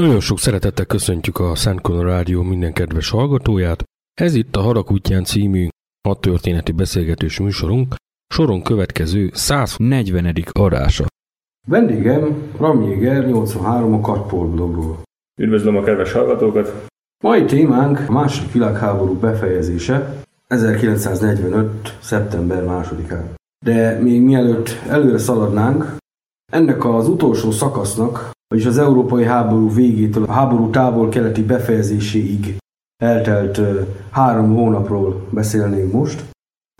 Nagyon sok szeretettel köszöntjük a Szent Rádió minden kedves hallgatóját. Ez itt a Harak útján című hat történeti beszélgetős műsorunk, soron következő 140. adása. Vendégem Ramjéger 83 a Katpol blogról. Üdvözlöm a kedves hallgatókat! Mai témánk a második világháború befejezése 1945. szeptember 2-án. De még mielőtt előre szaladnánk, ennek az utolsó szakasznak vagyis az európai háború végétől a háború távol-keleti befejezéséig eltelt három hónapról beszélnénk most.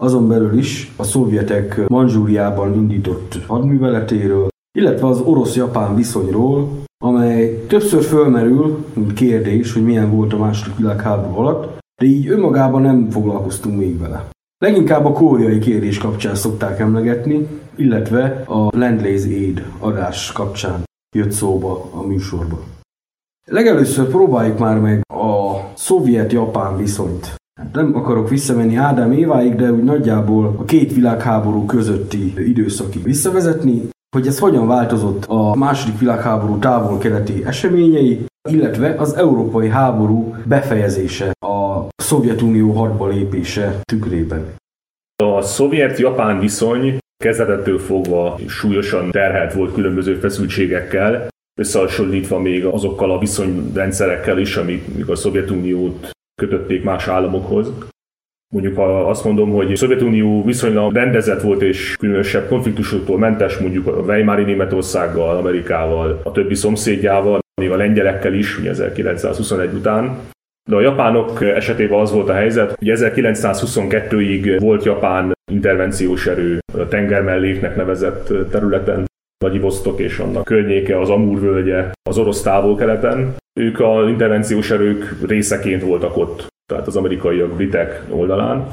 Azon belül is a szovjetek Manzsúriában indított hadműveletéről, illetve az orosz-japán viszonyról, amely többször fölmerül, mint kérdés, hogy milyen volt a második világháború alatt, de így önmagában nem foglalkoztunk még vele. Leginkább a kóriai kérdés kapcsán szokták emlegetni, illetve a Lend-Lease Aid adás kapcsán jött szóba a műsorban. Legelőször próbáljuk már meg a szovjet-japán viszonyt. Hát nem akarok visszamenni Ádám éváig, de úgy nagyjából a két világháború közötti időszakig visszavezetni, hogy ez hogyan változott a második világháború távol-keleti eseményei, illetve az európai háború befejezése, a Szovjetunió hadba lépése tükrében. A szovjet-japán viszony kezdetettől fogva súlyosan terhelt volt különböző feszültségekkel. összehasonlítva még azokkal a viszonyrendszerekkel is, amik a Szovjetuniót kötötték más államokhoz. Mondjuk ha azt mondom, hogy a Szovjetunió viszonylag rendezett volt és különösebb konfliktusoktól mentes, mondjuk a Weimári Németországgal, Amerikával, a többi szomszédjával, még a lengyelekkel is, 1921 után, de a japánok esetében az volt a helyzet, hogy 1922-ig volt japán intervenciós erő a tengermelléknek nevezett területen, Vladivostok és annak környéke, az Amur völgye, az orosz távol-keleten. Ők a intervenciós erők részeként voltak ott, tehát az amerikaiak, britek oldalán.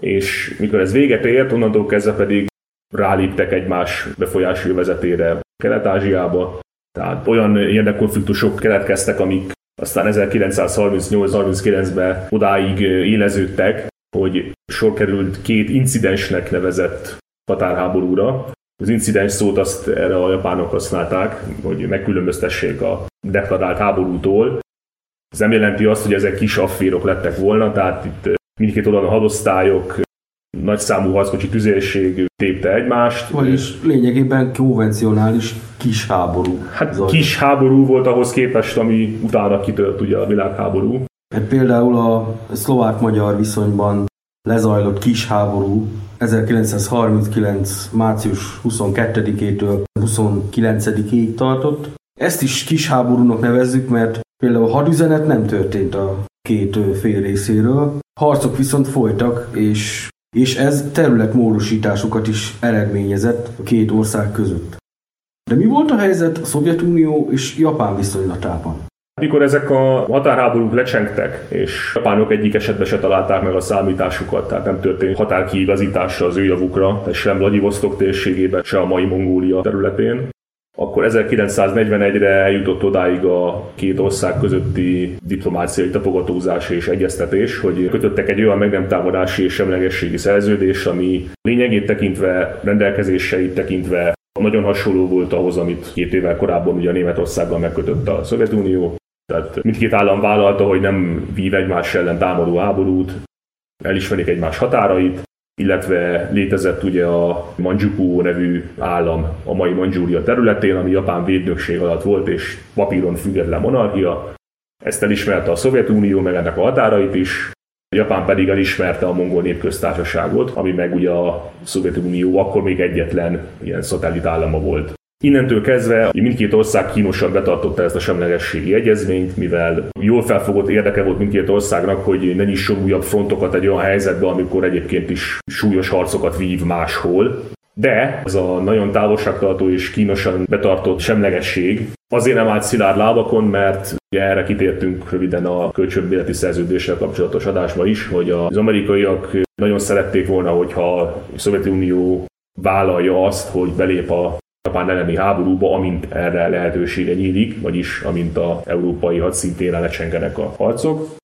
És mikor ez véget ért, onnantól kezdve pedig ráléptek egymás befolyási vezetére Kelet-Ázsiába. Tehát olyan érdekkonfliktusok keletkeztek, amik aztán 1938-39-ben odáig éleződtek, hogy sor került két incidensnek nevezett határháborúra. Az incidens szót azt erre a japánok használták, hogy megkülönböztessék a deklarált háborútól. Ez nem jelenti azt, hogy ezek kis afférok lettek volna, tehát itt mindkét oldalon a hadosztályok nagy számú harckocsi tüzérség tépte egymást. Vagyis lényegében konvencionális kis háború. Hát zajlott. kis háború volt ahhoz képest, ami utána kitört ugye a világháború. Hát például a szlovák-magyar viszonyban lezajlott kis háború 1939. március 22-től 29-ig tartott. Ezt is kis háborúnak nevezzük, mert például a hadüzenet nem történt a két fél részéről. Harcok viszont folytak, és és ez területmódosításokat is eredményezett a két ország között. De mi volt a helyzet a Szovjetunió és Japán viszonylatában? Mikor ezek a határháborúk lecsengtek, és japánok egyik esetben se találták meg a számításukat, tehát nem történt határkiigazítása az ő javukra, sem Vladivostok térségében, se a mai Mongólia területén, akkor 1941-re eljutott odáig a két ország közötti diplomáciai tapogatózás és egyeztetés, hogy kötöttek egy olyan meg nem támadási és semlegességi szerződés, ami lényegét tekintve, rendelkezéseit tekintve nagyon hasonló volt ahhoz, amit két évvel korábban ugye Németországgal megkötött a Szovjetunió. Tehát mindkét állam vállalta, hogy nem vív egymás ellen támadó háborút, elismerik egymás határait, illetve létezett ugye a Manjuku nevű állam a mai Manjúria területén, ami Japán védnökség alatt volt, és papíron független monarchia. Ezt elismerte a Szovjetunió, meg ennek a határait is. Japán pedig elismerte a mongol népköztársaságot, ami meg ugye a Szovjetunió akkor még egyetlen ilyen szatellit állama volt. Innentől kezdve mindkét ország kínosan betartotta ezt a semlegességi egyezményt, mivel jól felfogott érdeke volt mindkét országnak, hogy ne nyisson újabb frontokat egy olyan helyzetbe, amikor egyébként is súlyos harcokat vív máshol. De ez a nagyon távolságtartó és kínosan betartott semlegesség azért nem állt szilárd lábakon, mert ugye erre kitértünk röviden a kölcsönbéleti szerződéssel kapcsolatos adásba is, hogy az amerikaiak nagyon szerették volna, hogyha a Szovjetunió vállalja azt, hogy belép a Japán elleni háborúba, amint erre lehetősége nyílik, vagyis amint a európai hadszintére lecsengenek a harcok.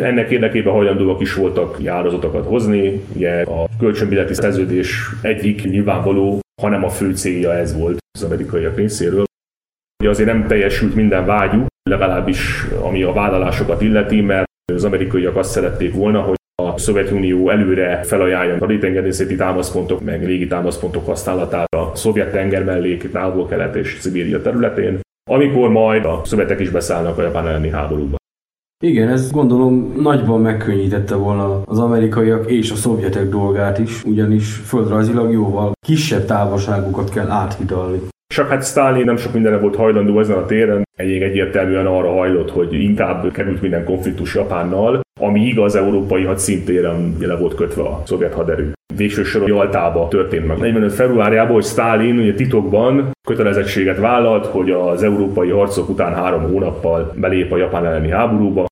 Ennek érdekében hajlandóak is voltak járatokat hozni, ugye a kölcsönbilleti szerződés egyik nyilvánvaló, hanem a fő célja ez volt az amerikaiak részéről. Ugye azért nem teljesült minden vágyuk, legalábbis ami a vállalásokat illeti, mert az amerikaiak azt szerették volna, hogy a Szovjetunió előre felajánlja a létengerészeti támaszpontok, meg légi támaszpontok használatát a szovjet tenger mellék, távol-kelet és Szibéria területén, amikor majd a szovjetek is beszállnak a japán elleni háborúba. Igen, ez gondolom nagyban megkönnyítette volna az amerikaiak és a szovjetek dolgát is, ugyanis földrajzilag jóval kisebb távolságokat kell áthidalni. Csak hát Stalin nem sok mindenre volt hajlandó ezen a téren, egyik egyértelműen arra hajlott, hogy inkább került minden konfliktus Japánnal, ami igaz európai hadszintéren le volt kötve a szovjet haderő. Végső soron Jaltába történt meg. 45. februárjában, hogy Stalin ugye titokban kötelezettséget vállalt, hogy az európai harcok után három hónappal belép a japán elleni háborúba,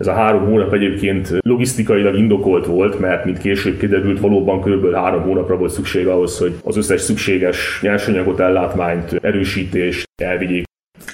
ez a három hónap egyébként logisztikailag indokolt volt, mert mint később kiderült, valóban kb. három hónapra volt szükség ahhoz, hogy az összes szükséges nyersanyagot, ellátmányt, erősítést elvigyék.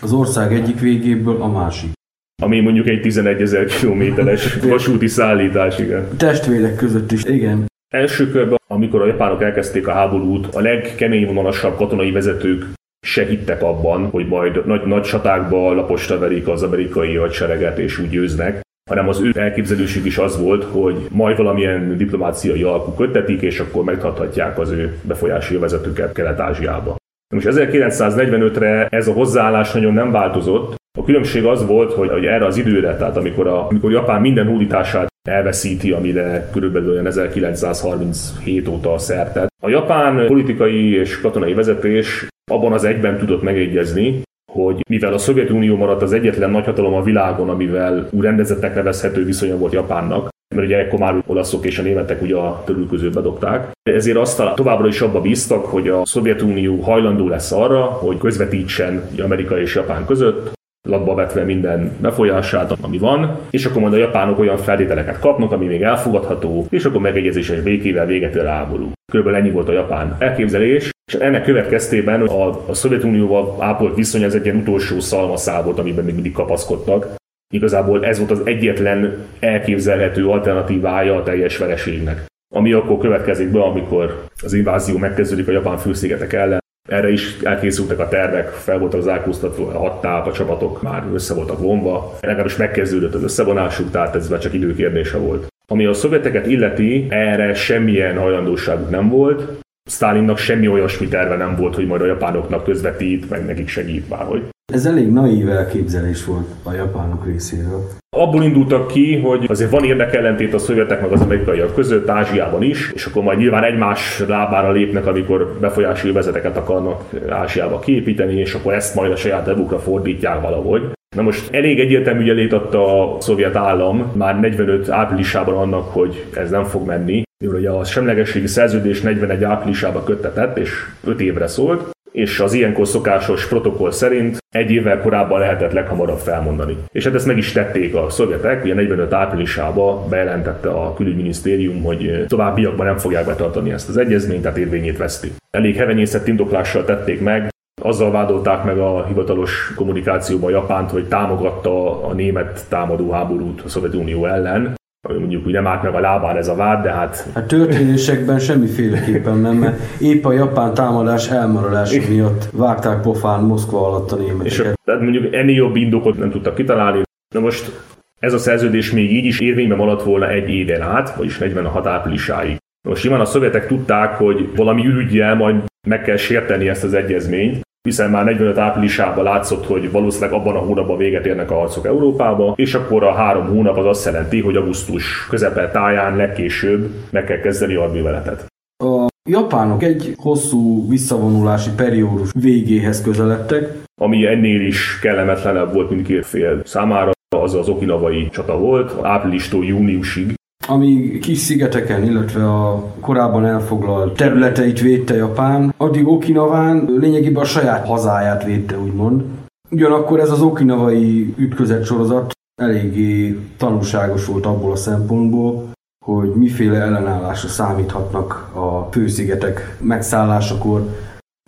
Az ország egyik végéből a másik. Ami mondjuk egy 11 ezer kilométeres vasúti szállítás, igen. Testvérek között is, igen. Első körben, amikor a japánok elkezdték a háborút, a legkeményvonalasabb katonai vezetők se hittek abban, hogy majd nagy, nagy csatákba laposra verik az amerikai hadsereget és úgy győznek hanem az ő elképzelésük is az volt, hogy majd valamilyen diplomáciai alkú köttetik, és akkor megtarthatják az ő befolyási vezetőket Kelet-Ázsiába. Most 1945-re ez a hozzáállás nagyon nem változott. A különbség az volt, hogy, hogy erre az időre, tehát amikor, a, amikor Japán minden hódítását elveszíti, amire körülbelül olyan 1937 óta szerte. A japán politikai és katonai vezetés abban az egyben tudott megegyezni, hogy mivel a Szovjetunió maradt az egyetlen nagyhatalom a világon, amivel úgy rendezettnek nevezhető viszonya volt Japánnak, mert ugye ekkor már olaszok és a németek ugye a törülközőt bedobták. Ezért azt továbbra is abba bíztak, hogy a Szovjetunió hajlandó lesz arra, hogy közvetítsen Amerika és Japán között, latba vetve minden befolyását, ami van, és akkor majd a japánok olyan feltételeket kapnak, ami még elfogadható, és akkor megegyezéses békével véget ér a háború. Körülbelül ennyi volt a japán elképzelés, és ennek következtében a, a Szovjetunióval ápolt viszony az egy ilyen utolsó szalmaszál volt, amiben még mindig kapaszkodtak. Igazából ez volt az egyetlen elképzelhető alternatívája a teljes vereségnek. Ami akkor következik be, amikor az invázió megkezdődik a japán főszigetek ellen, erre is elkészültek a tervek, fel voltak az elkúztatva a hattáp, a csapatok már össze voltak vonva. Legalábbis megkezdődött az összevonásuk, tehát ez már csak időkérdése volt. Ami a szovjeteket illeti, erre semmilyen hajlandóságuk nem volt. Stalinnak semmi olyasmi terve nem volt, hogy majd a japánoknak közvetít, meg nekik segít bárhogy. Ez elég naív elképzelés volt a japánok részéről. Abból indultak ki, hogy azért van érdekellentét a szovjetek meg az amerikaiak között, Ázsiában is, és akkor majd nyilván egymás lábára lépnek, amikor befolyási vezeteket akarnak Ázsiába kiépíteni, és akkor ezt majd a saját devukra fordítják valahogy. Na most elég egyértelmű jelét adta a szovjet állam már 45 áprilisában annak, hogy ez nem fog menni. Ugye a semlegességi szerződés 41 áprilisában köttetett, és 5 évre szólt, és az ilyenkor szokásos protokoll szerint egy évvel korábban lehetett leghamarabb felmondani. És hát ezt meg is tették a szovjetek, ugye 45 áprilisában bejelentette a külügyminisztérium, hogy továbbiakban nem fogják betartani ezt az egyezményt, tehát érvényét veszti. Elég hevenyészet indoklással tették meg, azzal vádolták meg a hivatalos kommunikációban Japánt, hogy támogatta a német támadó háborút a Szovjetunió ellen, mondjuk úgy nem állt meg a lábán ez a vád, de hát... A történésekben semmiféleképpen nem, mert épp a japán támadás elmaradása miatt vágták pofán Moszkva alatt a németeket. És tehát mondjuk ennél jobb indokot nem tudtak kitalálni. Na most ez a szerződés még így is érvényben maradt volna egy éven át, vagyis 46 áprilisáig. Most nyilván a szovjetek tudták, hogy valami ürügyjel majd meg kell sérteni ezt az egyezményt, hiszen már 45 áprilisában látszott, hogy valószínűleg abban a hónapban véget érnek a harcok Európába, és akkor a három hónap az azt jelenti, hogy augusztus közepe táján legkésőbb meg kell kezdeni a műveletet. A japánok egy hosszú visszavonulási periódus végéhez közeledtek. Ami ennél is kellemetlenebb volt mindkét fél számára, az az okinavai csata volt, áprilistól júniusig ami kis szigeteken, illetve a korábban elfoglalt területeit védte Japán, addig Okinaván lényegében a saját hazáját védte, úgymond. Ugyanakkor ez az okinavai ütközet sorozat eléggé tanulságos volt abból a szempontból, hogy miféle ellenállásra számíthatnak a főszigetek megszállásakor,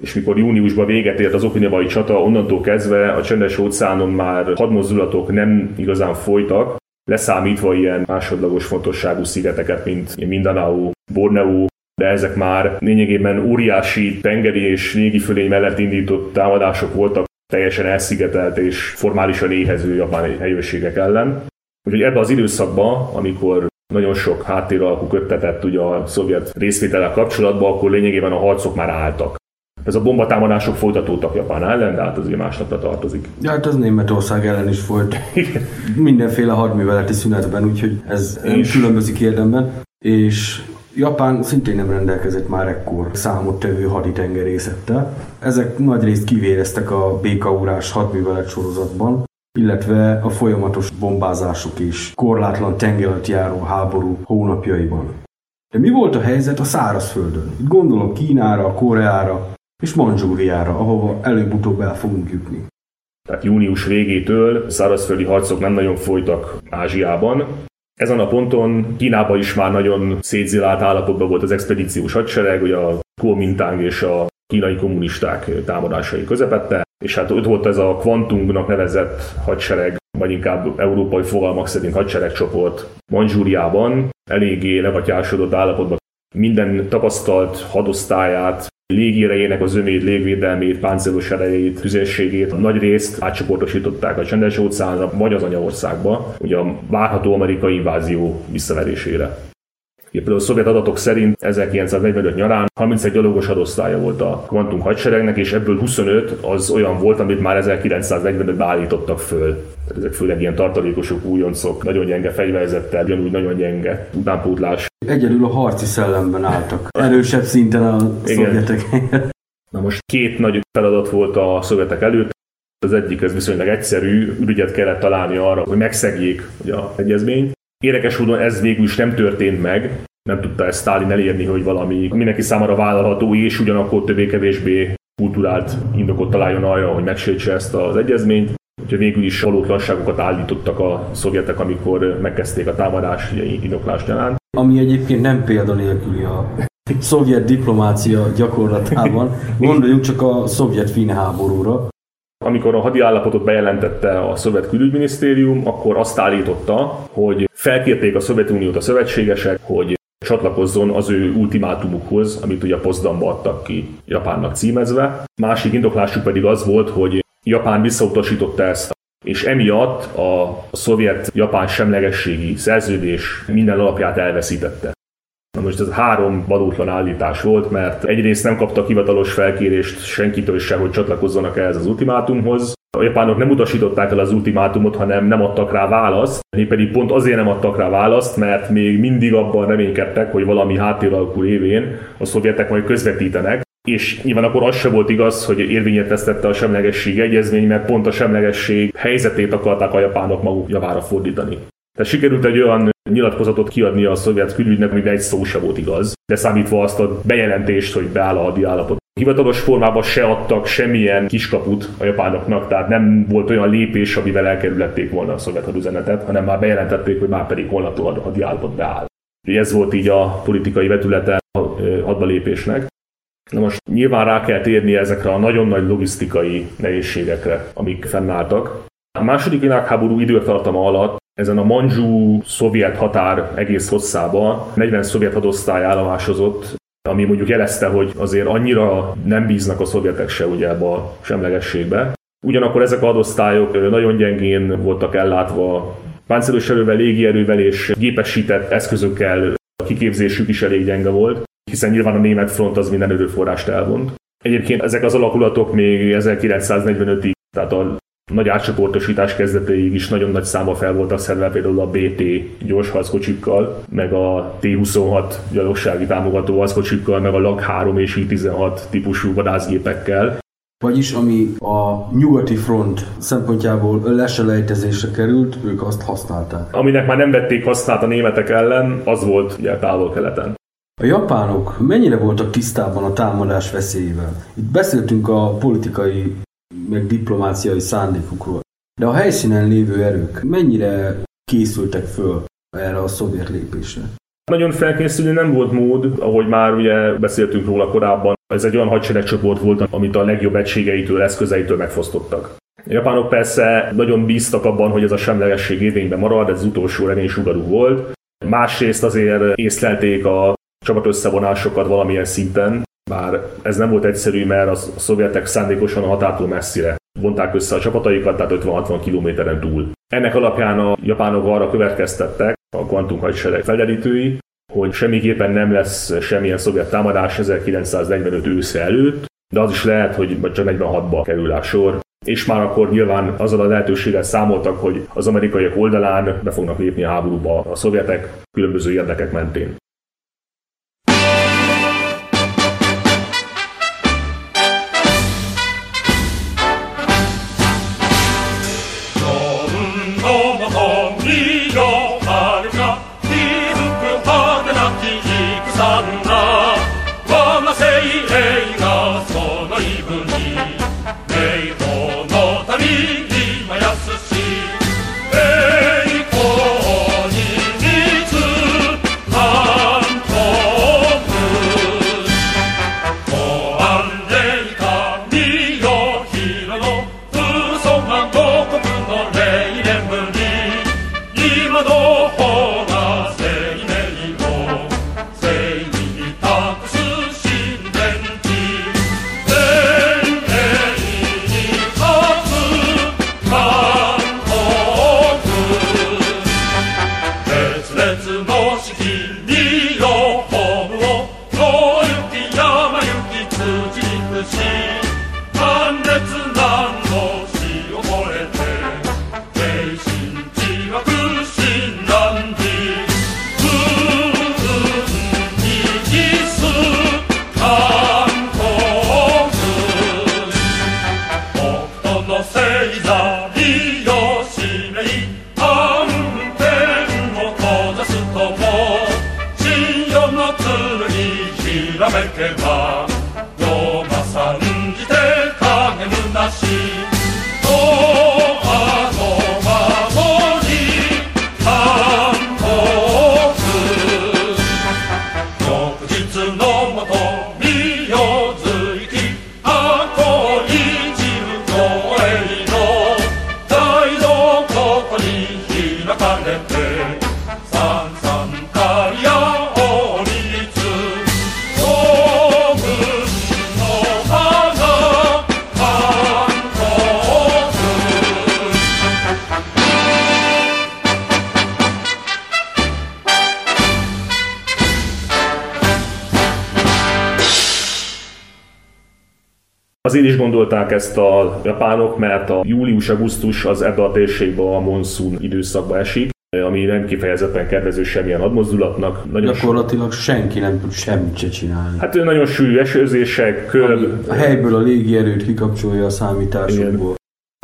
és mikor júniusban véget ért az okinavai csata, onnantól kezdve a csendes óceánon már hadmozdulatok nem igazán folytak, leszámítva ilyen másodlagos fontosságú szigeteket, mint Mindanao, Borneo, de ezek már lényegében óriási tengeri és légi fölény mellett indított támadások voltak, teljesen elszigetelt és formálisan éhező japán helyőrségek ellen. Úgyhogy ebbe az időszakban, amikor nagyon sok háttéralkú köttetett ugye a szovjet részvétellel kapcsolatban, akkor lényegében a harcok már álltak. Ez a bombatámadások folytatódtak Japán ellen, de hát az ugye másnapra tartozik. Ja, hát ez Németország ellen is folyt. Mindenféle hadműveleti szünetben, úgyhogy ez és... különbözik érdemben. És Japán szintén nem rendelkezett már ekkor számottevő haditengerészettel. Ezek nagyrészt kivéreztek a békaurás hadművelet sorozatban, illetve a folyamatos bombázások és korlátlan tenger járó háború hónapjaiban. De mi volt a helyzet a szárazföldön? Itt gondolok Kínára, Koreára, és Manzsúriára, ahova előbb-utóbb el fogunk jutni. Tehát június végétől szárazföldi harcok nem nagyon folytak Ázsiában. Ezen a ponton Kínában is már nagyon szétzilált állapotban volt az expedíciós hadsereg, ugye a Kuomintang és a kínai kommunisták támadásai közepette, és hát ott volt ez a Quantungnak nevezett hadsereg, vagy inkább európai fogalmak szerint hadseregcsoport Manzsúriában, eléggé legatyásodott állapotban minden tapasztalt hadosztályát légierejének az zömét, légvédelmét, páncélos erejét, tüzességét nagy részt átcsoportosították a csendes óceánra vagy az anyaországba, ugye a várható amerikai invázió visszaverésére. Például a szovjet adatok szerint 1945 nyarán 31 gyalogos hadosztálya volt a kvantum hadseregnek, és ebből 25 az olyan volt, amit már 1945-ben állítottak föl. Tehát ezek főleg ilyen tartalékosok, újoncok, nagyon gyenge fegyverzettel, ugyanúgy nagyon gyenge utánpótlás. Egyedül a harci szellemben álltak. Erősebb szinten a szovjetek. Na most két nagy feladat volt a szovjetek előtt. Az egyik ez viszonylag egyszerű, ügyet kellett találni arra, hogy megszegjék ugye, az egyezményt. Érdekes módon ez végül is nem történt meg, nem tudta ezt Stalin elérni, hogy valami mindenki számára vállalható és ugyanakkor többé-kevésbé kulturált indokot találjon arra, hogy megsértse ezt az egyezményt. Úgyhogy végül is valótlanságokat állítottak a szovjetek, amikor megkezdték a támadás indoklás gyanánt. Ami egyébként nem példanélküli a szovjet diplomácia gyakorlatában. Gondoljuk csak a szovjet-finn háborúra. Amikor a hadiállapotot bejelentette a szovjet külügyminisztérium, akkor azt állította, hogy felkérték a Szovjetuniót a szövetségesek, hogy csatlakozzon az ő ultimátumukhoz, amit ugye a Potsdamba adtak ki Japánnak címezve. Másik indoklásuk pedig az volt, hogy Japán visszautasította ezt, és emiatt a, szovjet-japán semlegességi szerződés minden alapját elveszítette. Na most ez három valótlan állítás volt, mert egyrészt nem kaptak hivatalos felkérést senkitől se, hogy csatlakozzanak ehhez az ultimátumhoz. A japánok nem utasították el az ultimátumot, hanem nem adtak rá választ, pedig pont azért nem adtak rá választ, mert még mindig abban reménykedtek, hogy valami háttéralkú révén a szovjetek majd közvetítenek, és nyilván akkor az se volt igaz, hogy érvényet vesztette a semlegesség egyezmény, mert pont a semlegesség helyzetét akarták a japánok maguk javára fordítani. Tehát sikerült egy olyan nyilatkozatot kiadni a szovjet külügynek, amiben egy szó se volt igaz, de számítva azt a bejelentést, hogy beáll a hadi állapot. Hivatalos formában se adtak semmilyen kiskaput a japánoknak, tehát nem volt olyan lépés, amivel elkerülhették volna a szovjet hadüzenetet, hanem már bejelentették, hogy már pedig holnaptól a hadi állapot beáll. Ez volt így a politikai vetülete a hadba lépésnek. Na most nyilván rá kell térni ezekre a nagyon nagy logisztikai nehézségekre, amik fennálltak. A második világháború időtartama alatt ezen a Manzsú szovjet határ egész hosszában 40 szovjet hadosztály állomásozott, ami mondjuk jelezte, hogy azért annyira nem bíznak a szovjetek se ugye ebbe a semlegességbe. Ugyanakkor ezek a hadosztályok nagyon gyengén voltak ellátva páncélos erővel, légierővel és gépesített eszközökkel a kiképzésük is elég gyenge volt, hiszen nyilván a német front az minden erőforrást elvont. Egyébként ezek az alakulatok még 1945-ig, tehát a nagy átcsoportosítás kezdetéig is nagyon nagy száma fel voltak szedve például a BT gyorsharckocsikkal, meg a T-26 gyalogsági támogató harckocsikkal, meg a LAG-3 és I-16 típusú vadászgépekkel. Vagyis ami a nyugati front szempontjából leselejtezésre került, ők azt használták. Aminek már nem vették használt a németek ellen, az volt ugye távol-keleten. A japánok mennyire voltak tisztában a támadás veszélyével? Itt beszéltünk a politikai meg diplomáciai szándékukról. De a helyszínen lévő erők mennyire készültek föl erre a szovjet lépésre? Nagyon felkészülni nem volt mód, ahogy már ugye beszéltünk róla korábban, ez egy olyan hadseregcsoport volt, amit a legjobb egységeitől, eszközeitől megfosztottak. A japánok persze nagyon bíztak abban, hogy ez a semlegesség érvényben marad, ez az utolsó reménysugarú volt. Másrészt azért észlelték a csapat összevonásokat valamilyen szinten, bár ez nem volt egyszerű, mert a szovjetek szándékosan a határtól messzire vonták össze a csapataikat, tehát 50-60 kilométeren túl. Ennek alapján a japánok arra következtettek, a kvantum hadsereg felderítői, hogy semmiképpen nem lesz semmilyen szovjet támadás 1945 ősze előtt, de az is lehet, hogy csak 46-ba kerül a sor, és már akkor nyilván azzal a lehetőséggel számoltak, hogy az amerikaiak oldalán be fognak lépni a háborúba a szovjetek különböző érdekek mentén. Azért is gondolták ezt a japánok, mert a július-augusztus az ebbe a térségbe a monszun időszakba esik, ami nem kifejezetten kedvező semmilyen admozdulatnak. Nagyon Gyakorlatilag senki nem tud semmit se csinálni. Hát nagyon sűrű esőzések, köl... A helyből a légierőt kikapcsolja a számításokból.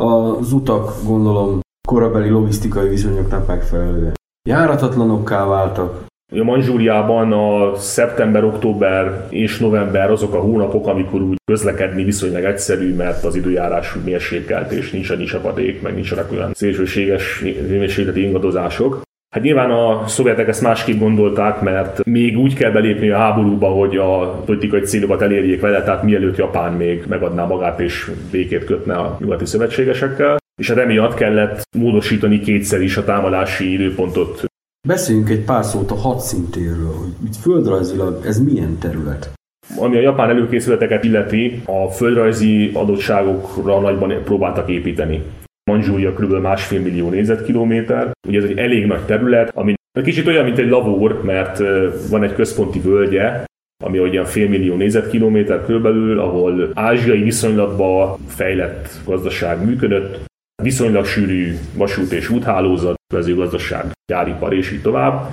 Az utak, gondolom, korabeli logisztikai viszonyoknak megfelelően. Járatatlanokká váltak, a Manzsúriában a szeptember, október és november azok a hónapok, amikor úgy közlekedni viszonylag egyszerű, mert az időjárás mérsékelt, és nincs annyi csapadék, meg nincsenek olyan szélsőséges hőmérsékleti ingadozások. Hát nyilván a szovjetek ezt másképp gondolták, mert még úgy kell belépni a háborúba, hogy a politikai célokat elérjék vele, tehát mielőtt Japán még megadná magát és békét kötne a nyugati szövetségesekkel. És hát emiatt kellett módosítani kétszer is a támadási időpontot Beszéljünk egy pár szót a hadszintéről, hogy itt földrajzilag ez milyen terület? Ami a japán előkészületeket illeti, a földrajzi adottságokra nagyban próbáltak építeni. Manzsúria kb. másfél millió négyzetkilométer. Ugye ez egy elég nagy terület, ami kicsit olyan, mint egy lavór, mert van egy központi völgye, ami olyan félmillió négyzetkilométer körülbelül, ahol ázsiai viszonylatban fejlett gazdaság működött, viszonylag sűrű vasút és úthálózat, mezőgazdaság, gyáripar és így tovább.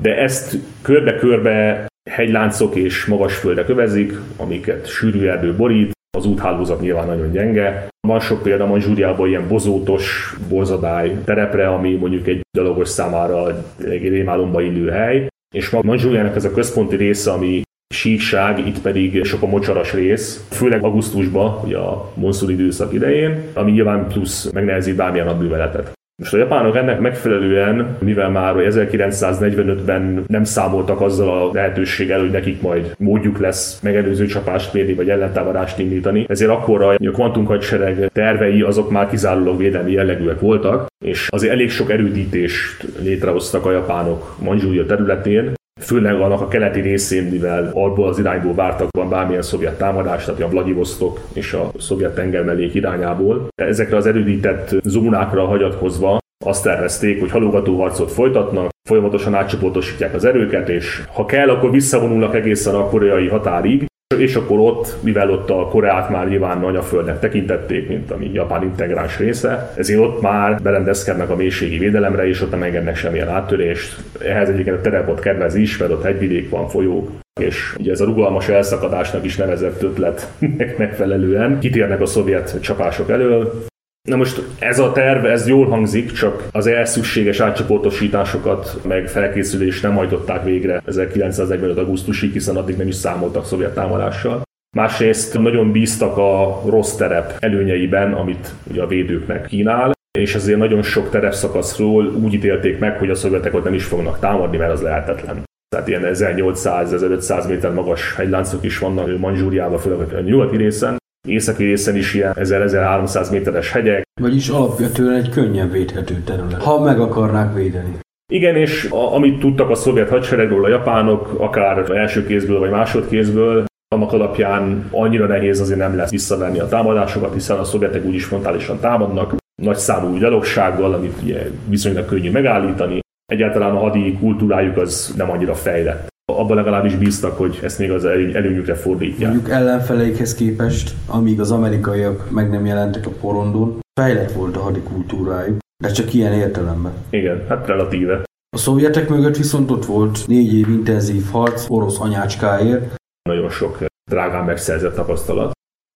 De ezt körbe-körbe hegyláncok és magas földek övezik, amiket sűrű erdő borít, az úthálózat nyilván nagyon gyenge. Van sok példa Manzsúriában ilyen bozótos, borzadály terepre, ami mondjuk egy dalogos számára egy rémálomba illő hely. És Manzsúriának ez a központi része, ami síkság, itt pedig sok a mocsaras rész, főleg augusztusban, ugye a monszun időszak idején, ami nyilván plusz megnehezít bármilyen napműveletet. Most a japánok ennek megfelelően, mivel már 1945-ben nem számoltak azzal a lehetőséggel, hogy nekik majd módjuk lesz megelőző csapást mérni, vagy ellentámadást indítani, ezért akkor a kvantumhadsereg tervei azok már kizárólag védelmi jellegűek voltak, és azért elég sok erődítést létrehoztak a japánok Manzsúria területén, főleg annak a keleti részén, mivel abból az irányból vártak van bármilyen szovjet támadást, tehát a Vladivostok és a szovjet tengermelék irányából. Ezekre az erődített zónákra hagyatkozva azt tervezték, hogy halogató harcot folytatnak, folyamatosan átcsoportosítják az erőket, és ha kell, akkor visszavonulnak egészen a koreai határig, és akkor ott, mivel ott a Koreát már nyilván anyaföldnek tekintették, mint ami Japán integráns része, ezért ott már berendezkednek a mélységi védelemre, és ott nem engednek semmilyen áttörést. Ehhez egyébként a terepot kedvez is, mert ott hegyvidék van, folyók, és ugye ez a rugalmas elszakadásnak is nevezett ötletnek megfelelően kitérnek a szovjet csapások elől, Na most ez a terv, ez jól hangzik, csak az elszükséges átcsoportosításokat meg felkészülést nem hajtották végre 1945. augusztusig, hiszen addig nem is számoltak szovjet támadással. Másrészt nagyon bíztak a rossz terep előnyeiben, amit ugye a védőknek kínál, és ezért nagyon sok terepszakaszról úgy ítélték meg, hogy a szovjetek ott nem is fognak támadni, mert az lehetetlen. Tehát ilyen 1800-1500 méter magas hegyláncok is vannak Manzsúriában, főleg a nyugati részen, északi részen is ilyen 1000-1300 méteres hegyek. Vagyis alapvetően egy könnyen védhető terület, ha meg akarnák védeni. Igen, és a, amit tudtak a szovjet hadseregről a japánok, akár első kézből vagy másodkézből, annak alapján annyira nehéz azért nem lesz visszavenni a támadásokat, hiszen a szovjetek úgyis frontálisan támadnak, nagy számú gyalogsággal, amit ugye viszonylag könnyű megállítani. Egyáltalán a hadi kultúrájuk az nem annyira fejlett abban legalábbis bíztak, hogy ezt még az előnyükre fordítják. Mondjuk ellenfeleikhez képest, amíg az amerikaiak meg nem jelentek a porondon, fejlett volt a hadikultúrájuk, de csak ilyen értelemben. Igen, hát relatíve. A szovjetek mögött viszont ott volt négy év intenzív harc orosz anyácskáért. Nagyon sok drágán megszerzett tapasztalat.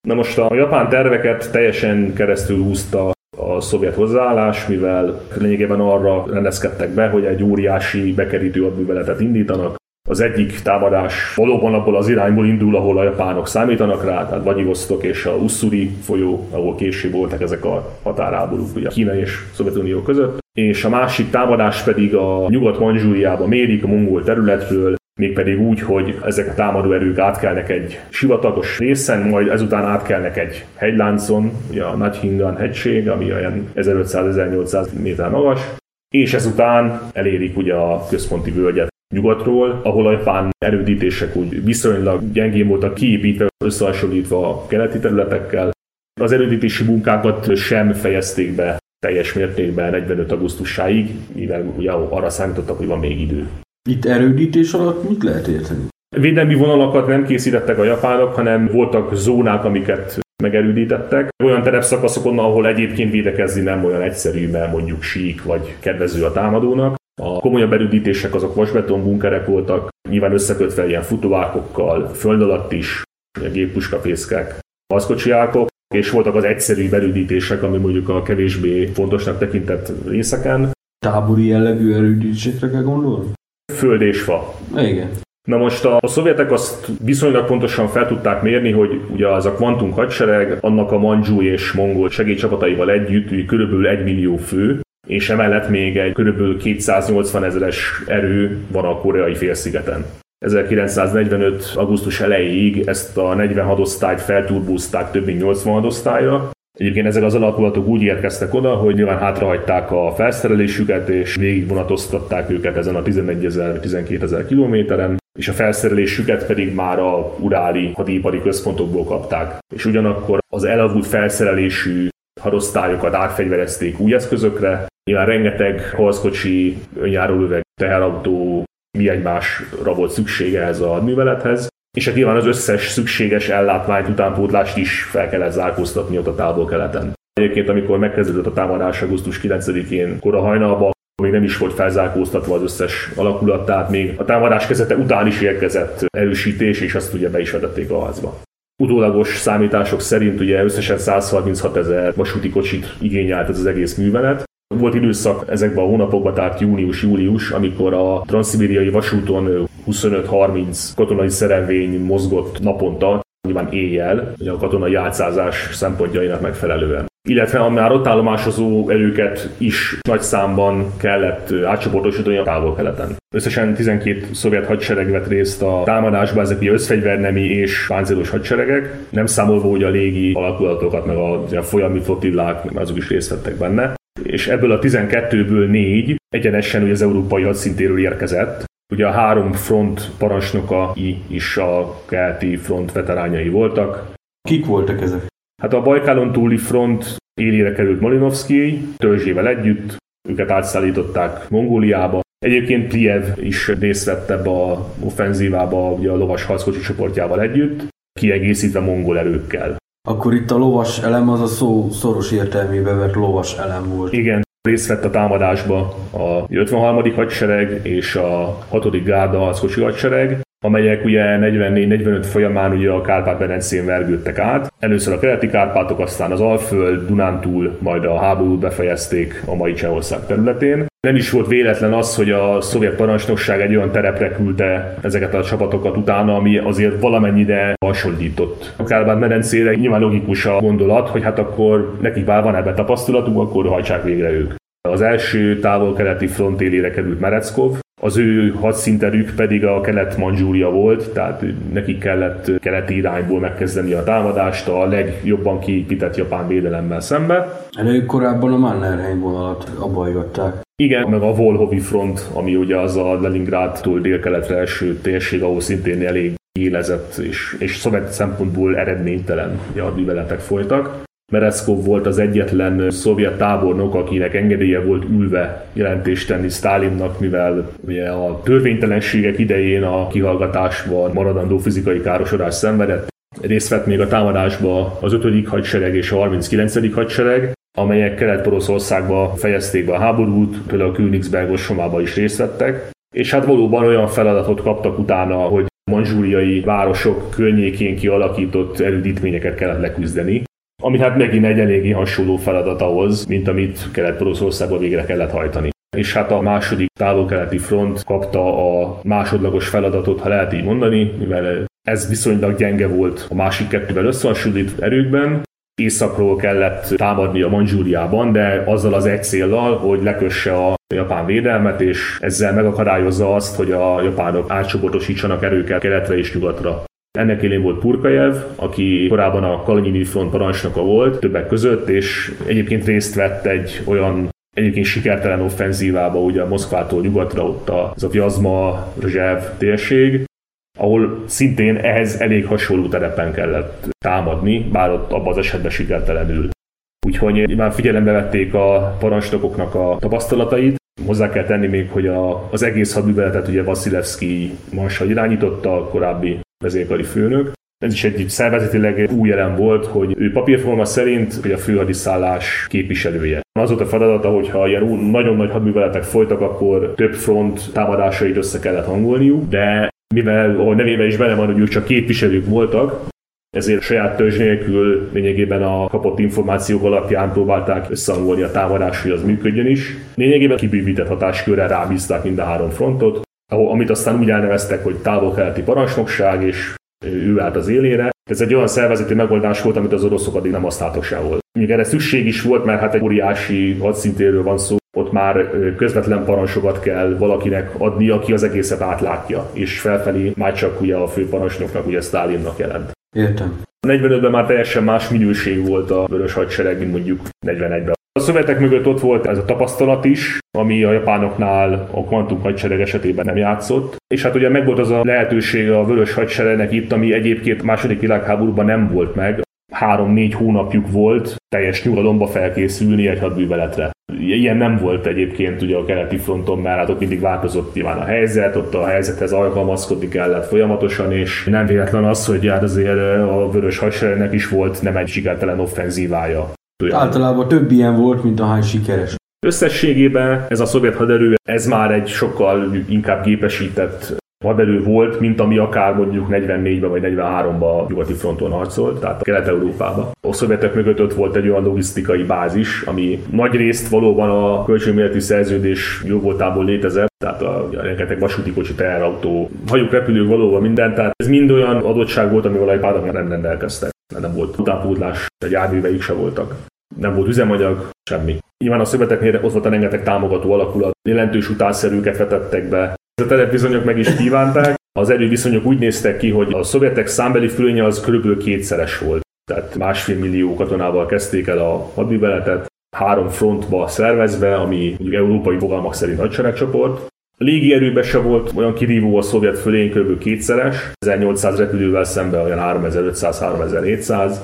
Na most a japán terveket teljesen keresztül húzta a szovjet hozzáállás, mivel lényegében arra rendezkedtek be, hogy egy óriási bekerítő adműveletet indítanak, az egyik támadás valóban abból az irányból indul, ahol a japánok számítanak rá, tehát Vladivostok és a Ussuri folyó, ahol később voltak ezek a határháborúk ugye Kína és Szovjetunió között. És a másik támadás pedig a nyugat manzsúriába mérik a mongol területről, mégpedig úgy, hogy ezek a támadó erők átkelnek egy sivatagos részen, majd ezután átkelnek egy hegyláncon, ugye a Nagy Hingan hegység, ami olyan 1500-1800 méter magas, és ezután elérik ugye a központi völgyet nyugatról, ahol a japán erődítések úgy viszonylag gyengén voltak kiépítve, összehasonlítva a keleti területekkel. Az erődítési munkákat sem fejezték be teljes mértékben 45. augusztusáig, mivel ugye arra számítottak, hogy van még idő. Itt erődítés alatt mit lehet érteni? Védelmi vonalakat nem készítettek a japánok, hanem voltak zónák, amiket megerődítettek. Olyan terepszakaszokon, ahol egyébként védekezni nem olyan egyszerű, mert mondjuk sík vagy kedvező a támadónak. A komolyabb erődítések azok vasbeton bunkerek voltak, nyilván összekötve ilyen futóákokkal, föld alatt is, géppuskafészkek, harckocsiákok, és voltak az egyszerű erődítések, ami mondjuk a kevésbé fontosnak tekintett részeken. Tábori jellegű erődítésekre kell gondolni? Föld és fa. Igen. Na most a, a szovjetek azt viszonylag pontosan fel tudták mérni, hogy ugye az a kvantum hadsereg, annak a mandzsú és mongol segédcsapataival együtt körülbelül 1 millió fő, és emellett még egy körülbelül 280 ezeres erő van a koreai félszigeten. 1945. augusztus elejéig ezt a 40 hadosztályt felturbúzták több mint 80 hadosztályra, Egyébként ezek az alakulatok úgy érkeztek oda, hogy nyilván hátrahagyták a felszerelésüket, és végigvonatoztatták őket ezen a 11 ezer, 12 ezer kilométeren, és a felszerelésüket pedig már a uráli hadipari központokból kapták. És ugyanakkor az elavult felszerelésű hadosztályokat átfegyverezték új eszközökre, nyilván rengeteg harckocsi, önjárólöveg, teherautó, mi egymásra volt szüksége ez a művelethez, és hát nyilván az összes szükséges ellátmányt, utánpótlást is fel kellett zárkóztatni ott a távol-keleten. Egyébként, amikor megkezdődött a támadás augusztus 9-én kora hajnalban, még nem is volt felzárkóztatva az összes alakulat, tehát még a támadás kezdete után is érkezett erősítés, és azt ugye be is vetették a házba. Utólagos számítások szerint ugye összesen 136 ezer vasúti kocsit igényelt ez az egész művelet, volt időszak ezekben a hónapokban, tehát június-július, amikor a transzibériai vasúton 25-30 katonai szerelvény mozgott naponta, nyilván éjjel, a katonai átszázás szempontjainak megfelelően. Illetve a már ott állomásozó erőket is nagy számban kellett átcsoportosítani a távol-keleten. Összesen 12 szovjet hadsereg vett részt a támadásba, ezek ugye összfegyvernemi és páncélos hadseregek, nem számolva ugye a légi alakulatokat, meg a, a folyami flotillák, azok is részt vettek benne és ebből a 12-ből négy egyenesen ugye az európai hadszintéről érkezett. Ugye a három front parancsnokai is a keleti front veterányai voltak. Kik voltak ezek? Hát a Bajkálon túli front élére került Malinovszki, törzsével együtt, őket átszállították Mongóliába. Egyébként Pliev is részt vett ebbe a offenzívába ugye a lovas harckocsi csoportjával együtt, kiegészítve mongol erőkkel. Akkor itt a lovas elem az a szó szoros értelmébe vett lovas elem volt. Igen, részt vett a támadásba a 53. hadsereg és a 6. gárda harckocsi hadsereg, amelyek ugye 44-45 folyamán ugye a Kárpát-medencén vergődtek át. Először a keleti Kárpátok, aztán az Alföld, Dunántúl, majd a háborút befejezték a mai Csehország területén. Nem is volt véletlen az, hogy a szovjet parancsnokság egy olyan terepre küldte ezeket a csapatokat utána, ami azért valamennyire hasonlított. A Kárpát medencére nyilván logikus a gondolat, hogy hát akkor nekik már van ebben tapasztalatuk, akkor hajtsák végre ők. Az első távol-keleti front élére került Mereckov, az ő hadszinterük pedig a kelet manzsúria volt, tehát nekik kellett keleti irányból megkezdeni a támadást a legjobban kiépített japán védelemmel szembe. Előbb korábban a Mannerheim vonalat abajgatták. Igen, meg a Volhovi front, ami ugye az a Leningrádtól délkeletre első térség, ahol szintén elég élezett és, és szovjet szempontból eredménytelen hadműveletek folytak. Mereszkov volt az egyetlen szovjet tábornok, akinek engedélye volt ülve jelentést tenni Stalinnak, mivel ugye a törvénytelenségek idején a kihallgatásban maradandó fizikai károsodás szenvedett. Részt vett még a támadásba az 5. hadsereg és a 39. hadsereg, amelyek Kelet-Poroszországba fejezték be a háborút, például a Königsberg ostromába is részt vettek. És hát valóban olyan feladatot kaptak utána, hogy manzsúriai városok környékén kialakított erődítményeket kellett leküzdeni ami hát megint egy eléggé hasonló feladat ahhoz, mint amit Kelet-Poroszországban végre kellett hajtani. És hát a második távol-keleti front kapta a másodlagos feladatot, ha lehet így mondani, mivel ez viszonylag gyenge volt a másik kettővel összehasonlít erőkben, északról kellett támadni a Manzsúriában, de azzal az egy céllal, hogy lekösse a japán védelmet, és ezzel megakadályozza azt, hogy a japánok átcsoportosítsanak erőket keletre és nyugatra. Ennek élén volt Purkajev, aki korábban a Kalinyini front parancsnoka volt többek között, és egyébként részt vett egy olyan egyébként sikertelen offenzívába, ugye Moszkvától nyugatra, ott az a Vyazma, Rzsev térség, ahol szintén ehhez elég hasonló terepen kellett támadni, bár ott abban az esetben sikertelenül. Úgyhogy nyilván figyelembe vették a parancsnokoknak a tapasztalatait, Hozzá kell tenni még, hogy a, az egész hadműveletet ugye Vasilevski Marsa irányította, a korábbi vezérkari főnök. Ez is egy szervezetileg új elem volt, hogy ő papírforma szerint hogy a főhadiszállás képviselője. Az volt a feladata, hogyha ilyen nagyon nagy hadműveletek folytak, akkor több front támadásait össze kellett hangolniuk, de mivel a nevében is benne van, hogy ők csak képviselők voltak, ezért saját törzs nélkül lényegében a kapott információk alapján próbálták összehangolni a támadást, hogy az működjön is. Lényegében kibővített hatáskörrel rábízták mind a három frontot, amit aztán úgy elneveztek, hogy távol-keleti parancsnokság, és ő állt az élére. Ez egy olyan szervezeti megoldás volt, amit az oroszok addig nem használtak sehol. Még erre szükség is volt, mert hát egy óriási hadszintéről van szó, ott már közvetlen parancsokat kell valakinek adni, aki az egészet átlátja, és felfelé már csak ugye a főparancsnoknak, ugye Stalinnak jelent. Értem. 45-ben már teljesen más minőség volt a vörös hadsereg, mint mondjuk 41-ben. A szovjetek mögött ott volt ez a tapasztalat is, ami a japánoknál a kvantum hadsereg esetében nem játszott. És hát ugye megvolt az a lehetőség a vörös hadseregnek itt, ami egyébként második világháborúban nem volt meg. Három-négy hónapjuk volt teljes nyugalomba felkészülni egy hadműveletre. Ilyen nem volt egyébként ugye a keleti fronton, mert hát ott mindig változott nyilván a helyzet, ott a helyzethez alkalmazkodni kellett folyamatosan, és nem véletlen az, hogy hát azért a vörös hadseregnek is volt nem egy sikertelen offenzívája. Általában több ilyen volt, mint a hány sikeres. Összességében ez a szovjet haderő, ez már egy sokkal inkább gépesített haderő volt, mint ami akár mondjuk 44-ben vagy 43-ban a nyugati fronton harcolt, tehát Kelet-Európában. A szovjetek mögött ott volt egy olyan logisztikai bázis, ami nagy részt valóban a kölcsönméreti szerződés jó voltából létezett, tehát a, a rengeteg vasúti kocsi, teherautó, hajók, repülők, valóban minden, tehát ez mind olyan adottság volt, amivel a pádok nem rendelkeztek. Nem volt utánpótlás, a járműveik se voltak. Nem volt üzemanyag, semmi. Nyilván a szöveteknél ott volt rengeteg támogató alakulat, jelentős utánszerűket vetettek be, a telepviszonyok meg is kívánták. Az erőviszonyok úgy néztek ki, hogy a szovjetek számbeli fölénye az körülbelül kétszeres volt. Tehát másfél millió katonával kezdték el a hadműveletet, három frontba szervezve, ami mondjuk európai fogalmak szerint hadseregcsoport. A légi erőben se volt olyan kirívó a szovjet fölény, kb. kétszeres, 1800 repülővel szemben olyan 3500-3700,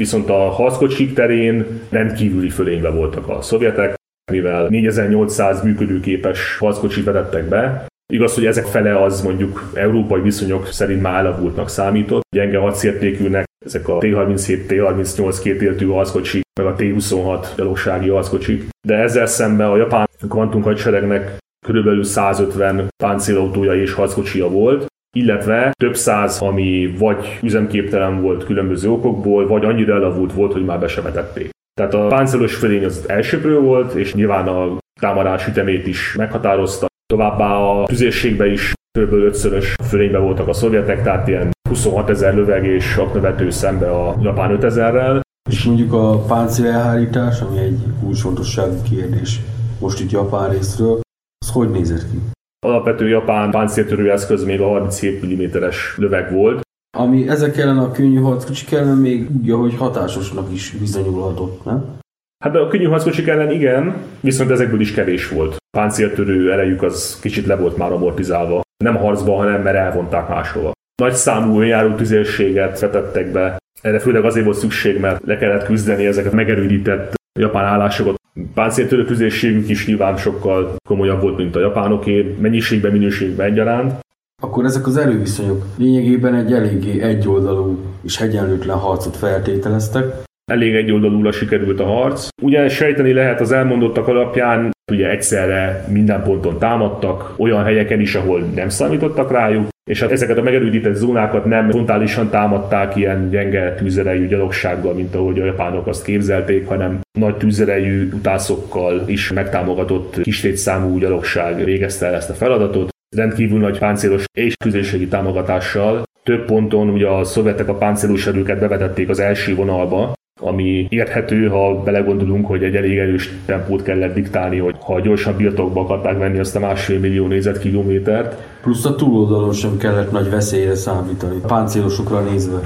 viszont a harckocsik terén rendkívüli fölénybe voltak a szovjetek, mivel 4800 működőképes harckocsit vetettek be, Igaz, hogy ezek fele az mondjuk európai viszonyok szerint már elavultnak számított. Gyenge hadszértékűnek ezek a T-37, T-38 kétéltű harckocsik, meg a T-26 gyalogsági harckocsik. De ezzel szemben a japán kvantum hadseregnek körülbelül 150 páncélautója és harckocsia volt, illetve több száz, ami vagy üzemképtelen volt különböző okokból, vagy annyira elavult volt, hogy már besevetették. Tehát a páncélos fölény az elsőprő volt, és nyilván a támadás ütemét is meghatározta. Továbbá a tüzérségben is kb. ötszörös fölényben voltak a szovjetek, tehát ilyen 26 ezer löveg és aknövető szembe a japán 5000-rel. És mondjuk a páncél elhárítás, ami egy kulcsfontosságú kérdés most itt Japán részről, az hogy nézett ki? Alapvető japán páncéltörő eszköz még a 37 mm-es löveg volt, ami ezek ellen a könnyű harckocsik ellen még úgy, hogy hatásosnak is bizonyulhatott, nem? Hát a könnyű harckocsik ellen igen, viszont ezekből is kevés volt. Páncéltörő erejük az kicsit le volt már amortizálva. Nem harcba, hanem mert elvonták máshova. Nagy számú önjáró tüzérséget vetettek be. Erre főleg azért volt szükség, mert le kellett küzdeni ezeket megerődített japán állásokat. Páncéltörő tüzérségük is nyilván sokkal komolyabb volt, mint a japánoké, mennyiségben, minőségben egyaránt. Akkor ezek az erőviszonyok lényegében egy eléggé egyoldalú és hegyenlőtlen harcot feltételeztek, elég egyoldalúra sikerült a harc. Ugye sejteni lehet az elmondottak alapján, ugye egyszerre minden ponton támadtak, olyan helyeken is, ahol nem számítottak rájuk, és hát ezeket a megerődített zónákat nem frontálisan támadták ilyen gyenge tűzerejű gyalogsággal, mint ahogy a japánok azt képzelték, hanem nagy tűzerejű utászokkal is megtámogatott kislétszámú gyalogság végezte el ezt a feladatot. Rendkívül nagy páncélos és tüzérségi támogatással több ponton ugye a szovjetek a páncélos erőket bevetették az első vonalba, ami érthető, ha belegondolunk, hogy egy elég erős tempót kellett diktálni, hogy ha gyorsan birtokba akarták venni azt a másfél millió négyzetkilométert. Plusz a túloldalon sem kellett nagy veszélyre számítani, a páncélosokra nézve.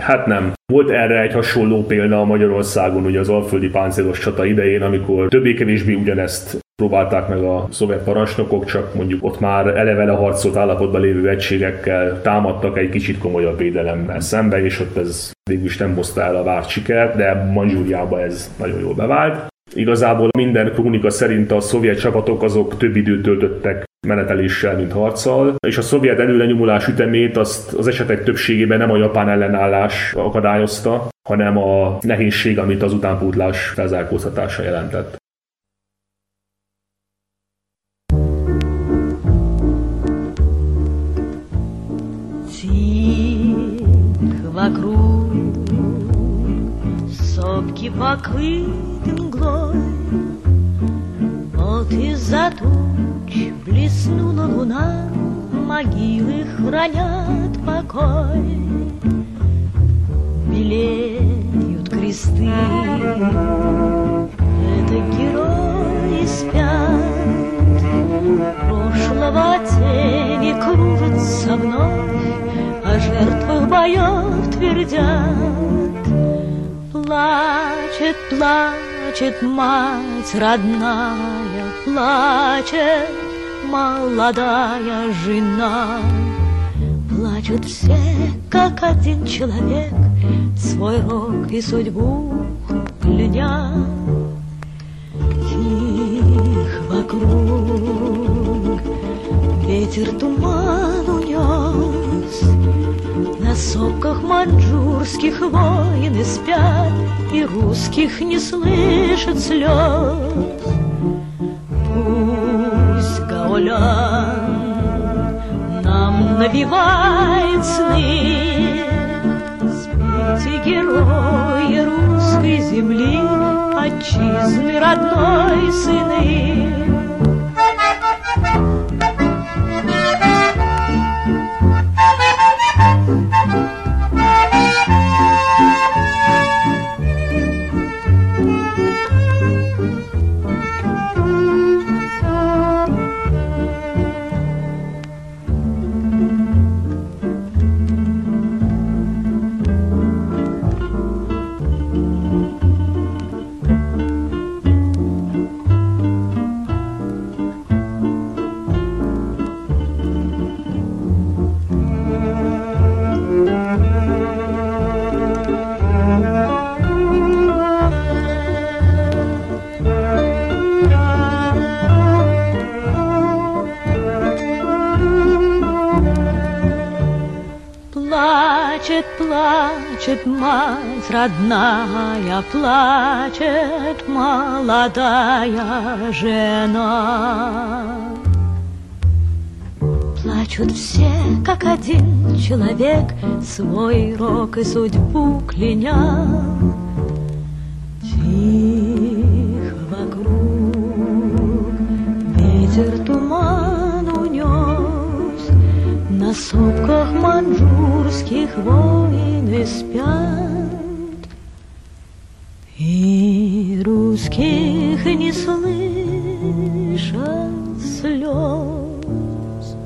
Hát nem. Volt erre egy hasonló példa a Magyarországon, ugye az alföldi páncélos csata idején, amikor többé-kevésbé ugyanezt próbálták meg a szovjet parancsnokok, csak mondjuk ott már eleve leharcolt állapotban lévő egységekkel támadtak egy kicsit komolyabb védelemmel szembe, és ott ez végül nem hozta el a várt sikert, de Manzsúriában ez nagyon jól bevált. Igazából minden krónika szerint a szovjet csapatok azok több időt töltöttek meneteléssel, mint harccal, és a szovjet előrenyomulás ütemét azt az esetek többségében nem a japán ellenállás akadályozta, hanem a nehézség, amit az utánpótlás felzárkóztatása jelentett. Сопки покрыты мглой. Вот из-за туч блеснула луна Могилы хранят покой. Белеют кресты. Это герои спят. Прошлого тени кружатся вновь о жертвах боев твердят. Плачет, плачет мать родная, плачет молодая жена. Плачут все, как один человек, свой рок и судьбу кляня. Тих вокруг, ветер туман унес, на сопках маньчжурских воины спят, И русских не слышат слез. Пусть Гаолян нам навевает сны, Спите, герои русской земли, Отчизны родной сыны. Плачет мать родная, плачет молодая жена. Плачут все, как один человек, свой рок и судьбу кляня. Сопках манжурских воины спят, И русских не слышат слез.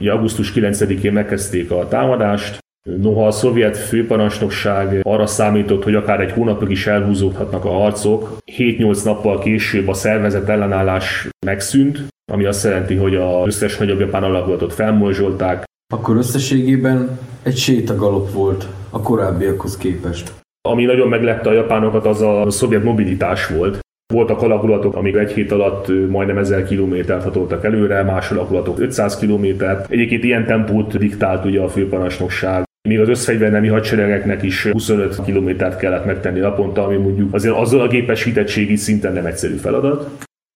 Augusztus 9-én megkezdték a támadást, Noha a szovjet főparancsnokság arra számított, hogy akár egy hónapig is elhúzódhatnak a harcok, 7-8 nappal később a szervezet ellenállás megszűnt, ami azt jelenti, hogy az összes nagyobb japán alakulatot felmorzsolták. Akkor összességében egy sétagalop volt a korábbiakhoz képest. Ami nagyon meglepte a japánokat, az a szovjet mobilitás volt. Voltak alakulatok, amik egy hét alatt majdnem 1000 kilométert hatoltak előre, más alakulatok 500 kilométert. Egyébként ilyen tempót diktált ugye a főparancsnokság. Még az összfegyvernemi hadseregeknek is 25 kilométert kellett megtenni naponta, ami mondjuk azért azzal a gépesítettségi szinten nem egyszerű feladat.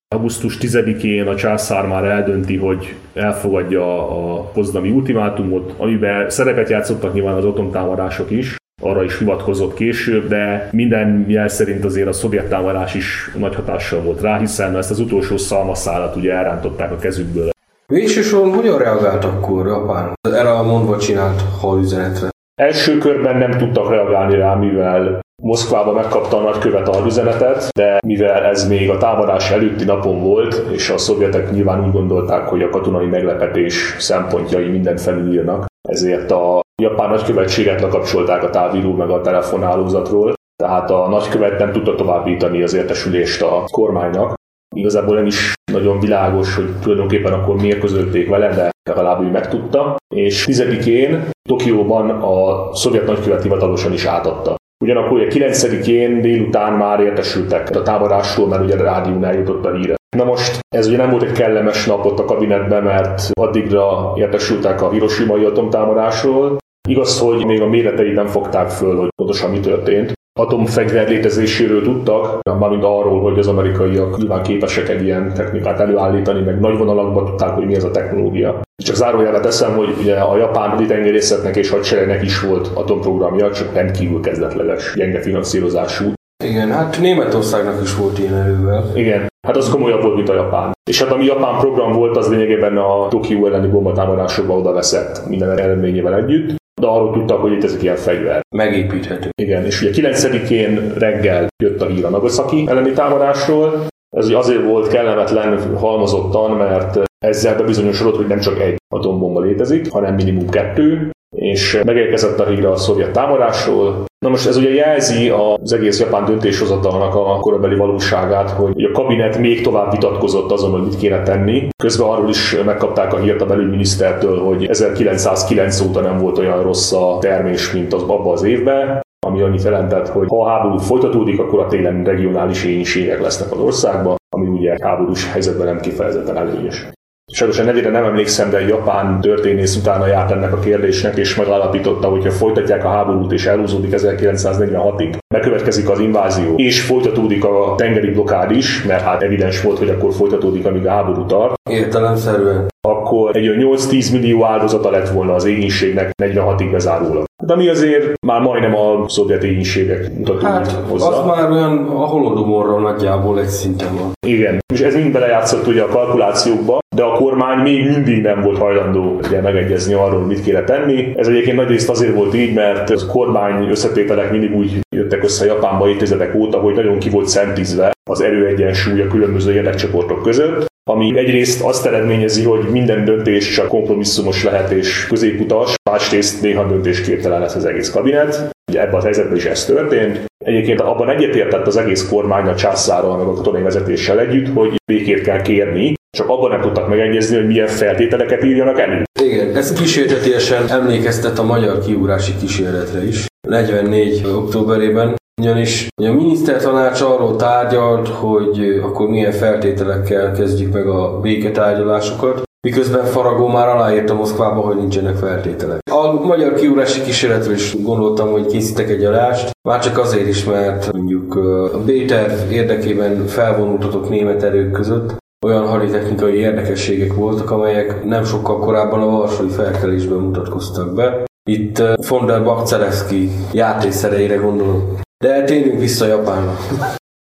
Augusztus 10-én a császár már eldönti, hogy elfogadja a pozdami ultimátumot, amiben szerepet játszottak nyilván az atomtámadások is, arra is hivatkozott később, de minden jel szerint azért a szovjet támadás is nagy hatással volt rá, hiszen ezt az utolsó szalmaszállat ugye elrántották a kezükből. Végső soron hogyan reagált akkor Japán a mondva csinált halüzenetre? Első körben nem tudtak reagálni rá, mivel Moszkvába megkapta a nagykövet a üzenetet, de mivel ez még a támadás előtti napon volt, és a szovjetek nyilván úgy gondolták, hogy a katonai meglepetés szempontjai mindent felülírnak, ezért a japán nagykövetséget lekapcsolták a távíró meg a telefonálózatról, tehát a nagykövet nem tudta továbbítani az értesülést a kormánynak. Igazából nem is nagyon világos, hogy tulajdonképpen akkor miért közölték vele, de legalább ő megtudta. És tizedikén Tokióban a szovjet nagykövet hivatalosan is átadta. Ugyanakkor ugye 9-én délután már értesültek a támadásról, mert ugye a rádión eljutott a híre. Na most ez ugye nem volt egy kellemes nap ott a kabinetben, mert addigra értesültek a hiroshimai atomtámadásról. Igaz, hogy még a méreteit nem fogták föl, hogy pontosan mi történt. Atomfegyver létezéséről tudtak, mármint arról, hogy az amerikaiak nyilván képesek egy ilyen technikát előállítani, meg nagy vonalakban tudták, hogy mi ez a technológia. Csak zárójelet teszem, hogy ugye a japán haditengerészetnek és hadseregnek is volt atomprogramja, csak rendkívül kezdetleges, gyenge finanszírozású. Igen, hát Németországnak is volt ilyen erővel. Igen, hát az komolyabb volt, mint a japán. És hát ami japán program volt, az lényegében a Tokió elleni bombatámadásokba oda veszett minden eredményével együtt de arról tudtak, hogy itt ezek ilyen fegyver. Megépíthető. Igen, és ugye 9-én reggel jött a hír a Nagasaki elleni támadásról. Ez azért volt kellemetlen halmozottan, mert ezzel bebizonyosodott, hogy nem csak egy atombomba létezik, hanem minimum kettő, és megérkezett a hír a szovjet támadásról. Na most ez ugye jelzi az egész japán döntéshozatalnak a korabeli valóságát, hogy a kabinet még tovább vitatkozott azon, hogy mit kéne tenni. Közben arról is megkapták a hírt a belügyminisztertől, hogy 1909 óta nem volt olyan rossz a termés, mint az abban az évben ami annyit jelentett, hogy ha a háború folytatódik, akkor a télen regionális éjségek lesznek az országban, ami ugye háborús helyzetben nem kifejezetten előnyös. Sajnos nevére nem emlékszem, de japán történész utána járt ennek a kérdésnek, és megállapította, hogy ha folytatják a háborút és elhúzódik 1946-ig, bekövetkezik az invázió, és folytatódik a tengeri blokád is, mert hát evidens volt, hogy akkor folytatódik, amíg a háború tart. Értelemszerűen. Akkor egy 8-10 millió áldozata lett volna az égénységnek 46-ig bezárólag. De mi azért már majdnem a szovjet égénységek mutatódik hát, hozzá. az már olyan a holodomorról nagyjából egy szinten van. Igen, és ez mind belejátszott ugye a kalkulációkba, de a kormány még mindig nem volt hajlandó ugye, megegyezni arról, mit kéne tenni. Ez egyébként nagyrészt azért volt így, mert a kormány összetételek mindig úgy jöttek össze Japánba évtizedek óta, hogy nagyon ki volt szentizve az erőegyensúly a különböző érdekcsoportok között, ami egyrészt azt eredményezi, hogy minden döntés csak kompromisszumos lehet és középutas, másrészt néha döntésképtelen lesz az egész kabinet. Ugye ebben a helyzetben is ez történt. Egyébként abban egyetértett az egész kormány a császárral, meg a katonai vezetéssel együtt, hogy békét kell kérni, csak abban nem tudtak megegyezni, hogy milyen feltételeket írjanak elő. Igen, ez kísértetiesen emlékeztet a magyar kiúrási kísérletre is. 44. októberében, ugyanis a minisztertanács arról tárgyalt, hogy akkor milyen feltételekkel kezdjük meg a béketárgyalásokat, miközben Faragó már aláírta Moszkvába, hogy nincsenek feltételek. A magyar kiúrási kísérletről is gondoltam, hogy készítek egy adást, már csak azért is, mert mondjuk a B-terv érdekében felvonultatott német erők között olyan haditechnikai érdekességek voltak, amelyek nem sokkal korábban a Varsói felkelésben mutatkoztak be. Itt von der Bakcelewski játékszereire gondolom. De térjünk vissza Japánra.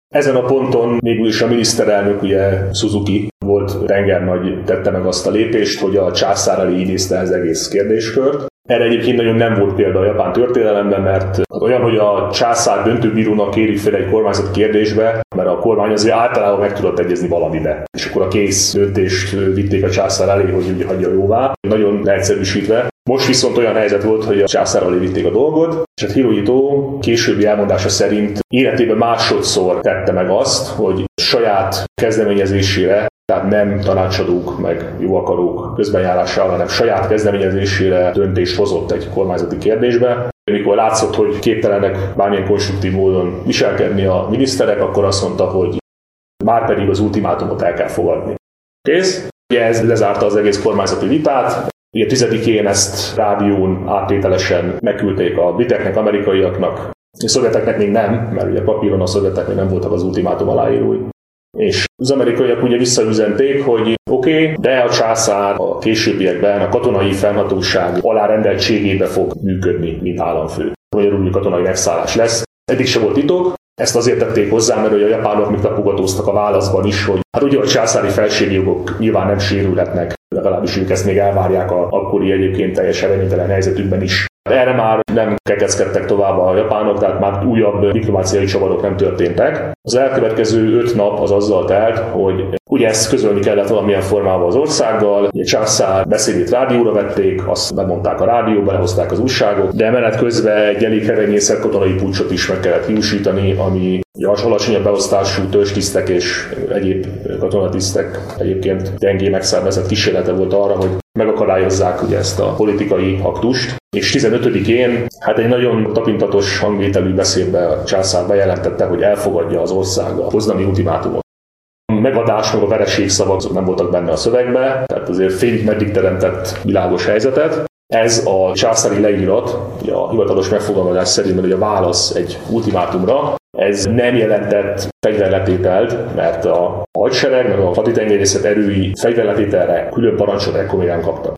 Ezen a ponton is a miniszterelnök, ugye Suzuki volt tengernagy, tette meg azt a lépést, hogy a császár elé idézte az egész kérdéskört. Erre egyébként nagyon nem volt példa a japán történelemben, mert olyan, hogy a császár döntőbírónak kéri fel egy kormányzat kérdésbe, mert a kormány azért általában meg tudott egyezni valamibe. És akkor a kész döntést vitték a császár elé, hogy ugye hagyja jóvá. Nagyon leegyszerűsítve. Most viszont olyan helyzet volt, hogy a császár elé vitték a dolgot, és a Hirohito későbbi elmondása szerint életében másodszor tette meg azt, hogy saját kezdeményezésére tehát nem tanácsadók meg jóakarók közbenjárására, hanem saját kezdeményezésére döntést hozott egy kormányzati kérdésbe. Mikor látszott, hogy képtelenek bármilyen konstruktív módon viselkedni a miniszterek, akkor azt mondta, hogy már pedig az ultimátumot el kell fogadni. Kész? Ugye ez lezárta az egész kormányzati vitát, Ugye tizedikén ezt rádión áttételesen megküldték a briteknek, amerikaiaknak, a szovjeteknek még nem, mert ugye papíron a szovjetek még nem voltak az ultimátum aláírói. És az amerikaiak ugye visszaüzenték, hogy oké, okay, de a császár a későbbiekben a katonai fennhatóság alárendeltségébe fog működni, mint államfő. Magyarul katonai megszállás lesz. Eddig se volt titok, Ezt azért tették hozzá, mert a japánok még tapogatóztak a válaszban is, hogy hát ugye a császári felségjogok nyilván nem sérülhetnek, legalábbis ők ezt még elvárják a akkori egyébként teljesen reménytelen helyzetükben is. Erre már nem kekeckedtek tovább a japánok, tehát már újabb diplomáciai csavarok nem történtek. Az elkövetkező öt nap az azzal telt, hogy ugye ezt közölni kellett valamilyen formában az országgal, ugye Császár beszédét rádióra vették, azt bemondták a rádióba, lehozták az újságot, de menet közben egy elég herenyészet katonai pucsot is meg kellett hiúsítani, ami a alacsonyabb beosztású tőzstisztek és egyéb katonatisztek egyébként gyengé megszervezett kísérlete volt arra, hogy megakadályozzák ugye ezt a politikai aktust. És 15-én hát egy nagyon tapintatos hangvételű beszédbe a császár bejelentette, hogy elfogadja az ország a poznani ultimátumot. A megadás meg a vereség szavak nem voltak benne a szövegbe, tehát azért félig meddig teremtett világos helyzetet. Ez a császári leírat, a hivatalos megfogalmazás szerint, hogy a válasz egy ultimátumra, ez nem jelentett fegyverletételt, mert a hadsereg, meg a haditengerészet erői fegyverletételre külön parancsot ekkor még nem kaptak.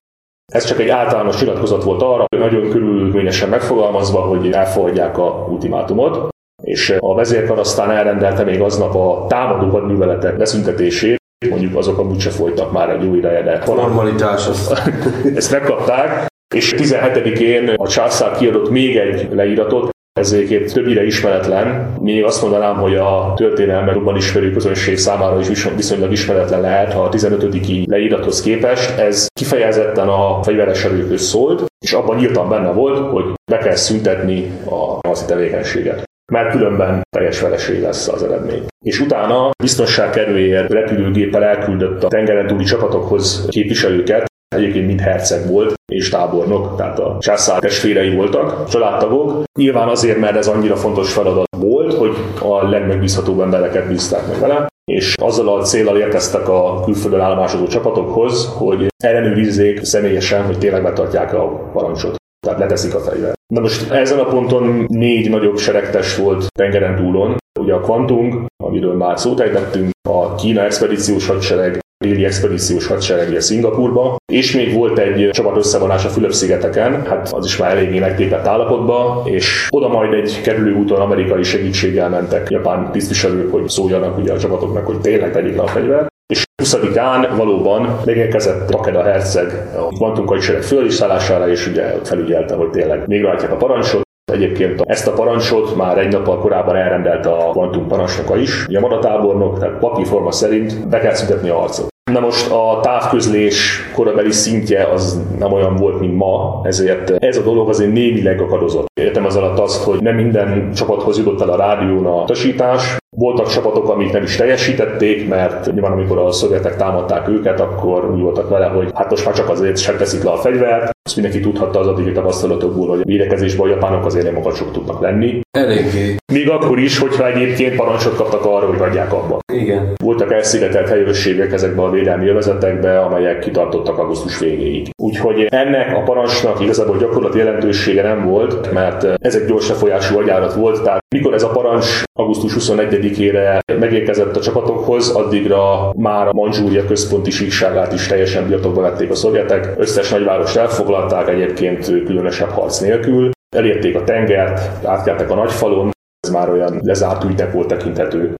Ez csak egy általános nyilatkozat volt arra, hogy nagyon körülményesen megfogalmazva, hogy elfogadják a ultimátumot, és a vezérkar aztán elrendelte még aznap a támadó hadműveletek beszüntetését, mondjuk azok amúgy se folytak már egy jó ideje, de Normalitás az. ezt megkapták, és 17-én a császár kiadott még egy leíratot, ez egyébként többire ismeretlen. Még azt mondanám, hogy a történelme jobban ismerő közönség számára is viszonylag ismeretlen lehet, ha a 15. leírathoz képest. Ez kifejezetten a fegyveres erőkhöz szólt, és abban nyíltan benne volt, hogy be kell szüntetni a nazi tevékenységet mert különben teljes vereség lesz az eredmény. És utána biztonság erőért repülőgéppel elküldött a tengeren túli csapatokhoz képviselőket, egyébként mind herceg volt, és tábornok, tehát a császár testvérei voltak, családtagok. Nyilván azért, mert ez annyira fontos feladat volt, hogy a legmegbízhatóbb embereket bízták meg vele, és azzal a célral érkeztek a külföldön állomásozó csapatokhoz, hogy ellenőrizzék személyesen, hogy tényleg betartják a parancsot. Tehát leteszik a fegyvert. Na most ezen a ponton négy nagyobb seregtes volt tengeren túlon. Ugye a Quantung, amiről már szót ejtettünk, a Kína expedíciós hadsereg, déli expedíciós hadseregje Szingapurba, és még volt egy csapat összevonás a Fülöp-szigeteken, hát az is már eléggé megtépett állapotba, és oda majd egy kerülő úton amerikai segítséggel mentek japán tisztviselők, hogy szóljanak ugye a csapatoknak, hogy tényleg tegyék le a fegyvert. És 20-án valóban megérkezett Takeda herceg a Quantum hadsereg földiszállására, és ugye felügyelte, hogy tényleg végrehajtják a parancsot, Egyébként ezt a parancsot már egy nappal korábban elrendelte a Quantum parancsnoka is, Yamada tábornok, tehát papírforma szerint be kell szüntetni a harcot. Na most a távközlés korabeli szintje az nem olyan volt, mint ma, ezért ez a dolog azért némileg akadozott. Értem az alatt azt, hogy nem minden csapathoz jutott el a rádión a tasítás, voltak csapatok, amik nem is teljesítették, mert nyilván amikor a szovjetek támadták őket, akkor úgy voltak vele, hogy hát most már csak azért sem teszik le a fegyvert. Ezt mindenki tudhatta az addigi tapasztalatokból, hogy a védekezésben a japánok azért nem magacsok tudnak lenni. Eléggé. Még akkor is, hogyha egyébként parancsot kaptak arra, hogy hagyják abba. Igen. Voltak elszigetelt helyőrségek ezekben a védelmi övezetekben, amelyek kitartottak augusztus végéig. Úgyhogy ennek a parancsnak igazából gyakorlati jelentősége nem volt, mert ez egy gyors lefolyású agyárat volt, tehát mikor ez a parancs augusztus 21-ére megérkezett a csapatokhoz, addigra már a Manzsúria központi síkságát is teljesen birtokba vették a szovjetek, összes nagyvárost elfoglalták egyébként különösebb harc nélkül, elérték a tengert, átkeltek a nagyfalon, ez már olyan lezárt ügynek volt tekinthető.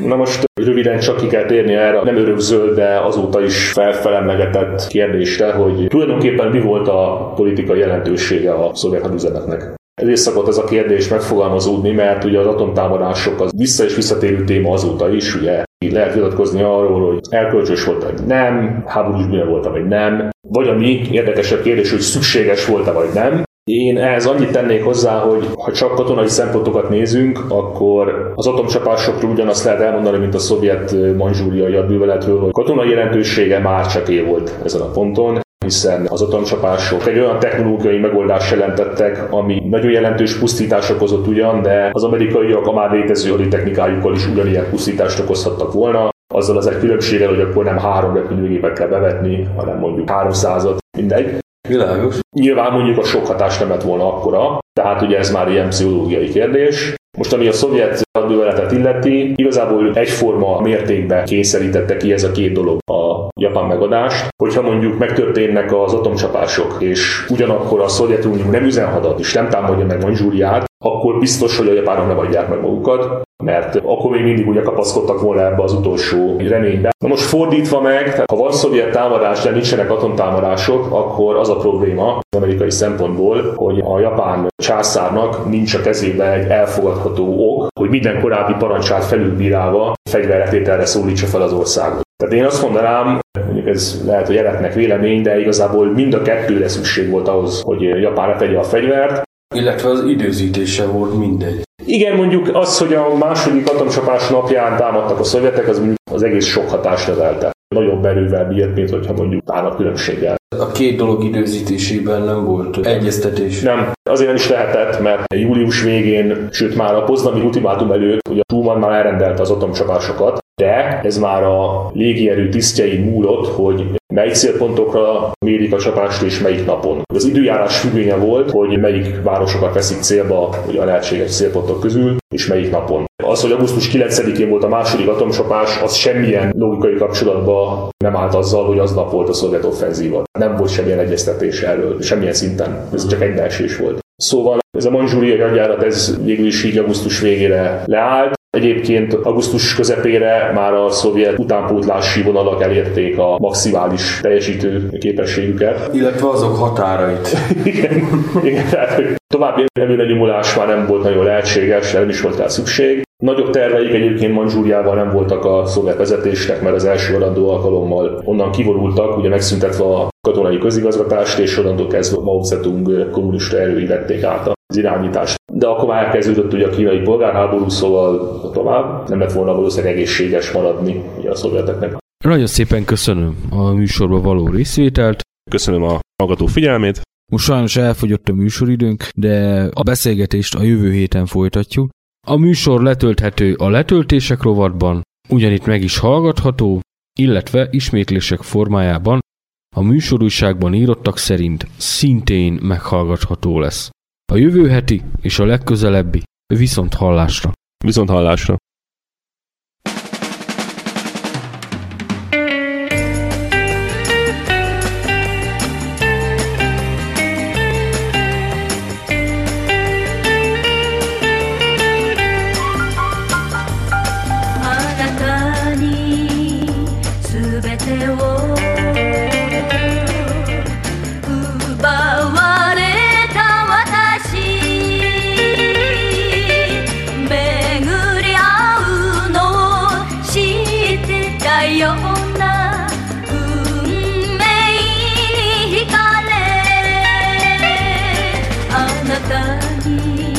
Na most röviden csak ki kell térni erre nem örökzöld, de azóta is felfelemlegetett kérdésre, hogy tulajdonképpen mi volt a politikai jelentősége a szovjet hadüzenetnek. Ezért szokott ez a kérdés megfogalmazódni, mert ugye az atomtámadások az vissza és visszatérő téma azóta is, ugye lehet vitatkozni arról, hogy elkölcsös volt vagy nem, háborús bűne volt vagy nem, vagy ami érdekesebb kérdés, hogy szükséges volt-e vagy nem. Én ehhez annyit tennék hozzá, hogy ha csak katonai szempontokat nézünk, akkor az atomcsapásokról ugyanazt lehet elmondani, mint a szovjet manzsúriai hadműveletről, hogy katonai jelentősége már csak él volt ezen a ponton hiszen az atomcsapások egy olyan technológiai megoldást jelentettek, ami nagyon jelentős pusztítás okozott ugyan, de az amerikaiak a már létező haditechnikájukkal is ugyanilyen pusztítást okozhattak volna. Azzal az egy különbséggel, hogy akkor nem három repülőgépet kell bevetni, hanem mondjuk 300-at, mindegy. Világos. Nyilván mondjuk a sok hatás nem lett volna akkora, tehát ugye ez már ilyen pszichológiai kérdés. Most ami a szovjet hadműveletet illeti, igazából egyforma mértékben kényszerítette ki ez a két dolog a japán megadást. Hogyha mondjuk megtörténnek az atomcsapások, és ugyanakkor a Szovjetunió nem üzenhadat és nem támadja meg Manzsúriát, akkor biztos, hogy a japánok nem adják meg magukat. Mert akkor még mindig ugye kapaszkodtak volna ebbe az utolsó reménybe. Na most fordítva meg, tehát ha van szovjet támadás, de nincsenek atomtámadások, akkor az a probléma az amerikai szempontból, hogy a japán császárnak nincs a kezében egy elfogadható ok, hogy minden korábbi parancsát felülbírálva fegyverletételre szólítsa fel az országot. Tehát én azt mondanám, mondjuk ez lehet, hogy eretnek vélemény, de igazából mind a kettőre szükség volt ahhoz, hogy Japán tegye a fegyvert. Illetve az időzítése volt mindegy. Igen, mondjuk az, hogy a második atomcsapás napján támadtak a szovjetek, az mondjuk az egész sok hatást növelte. Nagyobb erővel bírt, mint hogyha mondjuk állnak különbséggel. A két dolog időzítésében nem volt egyeztetés. Nem, azért nem is lehetett, mert július végén, sőt már a poznami ultimátum előtt, ugye Truman már elrendelte az atomcsapásokat, de ez már a légierő tisztjei múlott, hogy melyik célpontokra mérik a csapást és melyik napon. Az időjárás függvénye volt, hogy melyik városokat veszik célba ugye a lehetséges célpontok közül, és melyik napon. Az, hogy augusztus 9-én volt a második atomcsapás, az semmilyen logikai kapcsolatban nem állt azzal, hogy aznap volt a szovjet offenzíva. Nem volt semmilyen egyeztetés erről, semmilyen szinten. Ez csak egybeesés volt. Szóval ez a manzsúriai hadjárat, ez végül is így augusztus végére leállt. Egyébként augusztus közepére már a szovjet utánpótlási vonalak elérték a maximális teljesítő képességüket. Illetve azok határait. igen, igen, tehát hogy további előrenyomulás már nem volt nagyon lehetséges, nem is volt rá szükség. Nagyobb terveik egyébként Manzsúriával nem voltak a szovjet vezetésnek, mert az első adandó alkalommal onnan kivonultak, ugye megszüntetve a katonai közigazgatást, és onnantól kezdve Mao Zedong kommunista erői vették át az irányítást. De akkor már elkezdődött ugye a kínai polgárháború, szóval tovább nem lett volna valószínűleg egészséges maradni ugye a szovjeteknek. Nagyon szépen köszönöm a műsorba való részvételt. Köszönöm a hallgató figyelmét. Most sajnos elfogyott a műsoridőnk, de a beszélgetést a jövő héten folytatjuk. A műsor letölthető a letöltések rovatban, ugyanitt meg is hallgatható, illetve ismétlések formájában a műsorújságban írottak szerint szintén meghallgatható lesz. A jövő heti és a legközelebbi viszont hallásra. Viszont hallásra. nh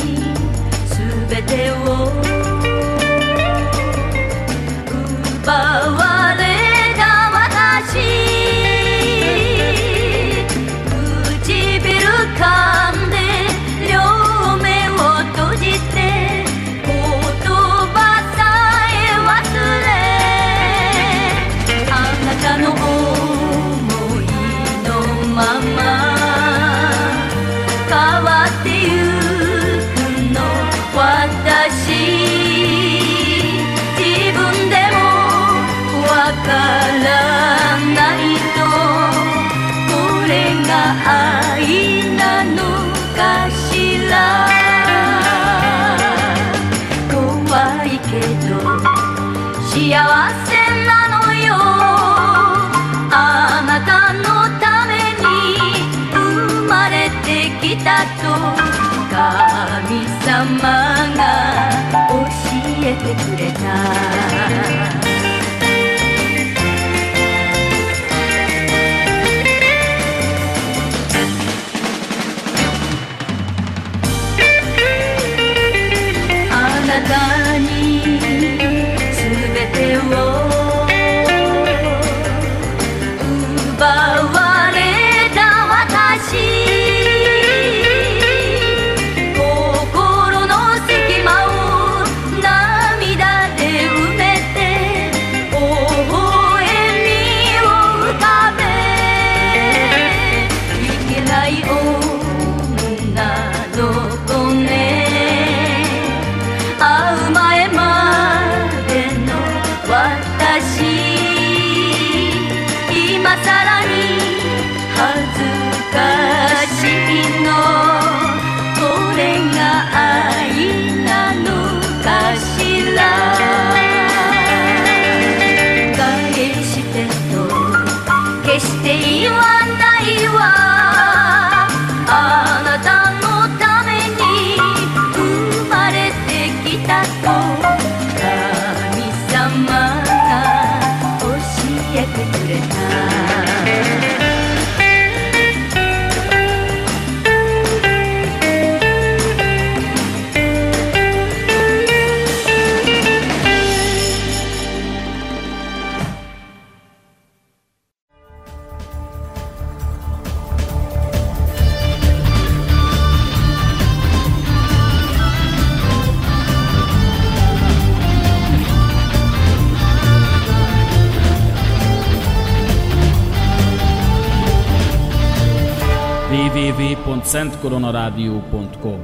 www.szentkoronarádió.com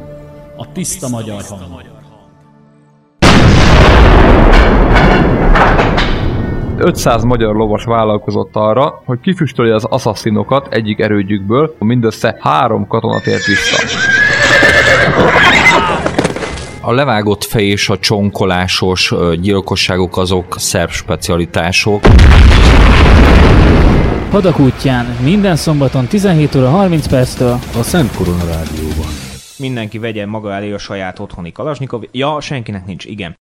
A tiszta magyar hang. 500 magyar lovas vállalkozott arra, hogy kifüstölje az assasszinokat egyik erődjükből, mindössze három katona tért vissza. A levágott fej és a csonkolásos gyilkosságok azok szerb specialitások. Hadak útján minden szombaton 17 óra 30 perctől a Szent Korona Rádióban. Mindenki vegye maga elé a saját otthoni Kalasnyikov. Ja, senkinek nincs, igen.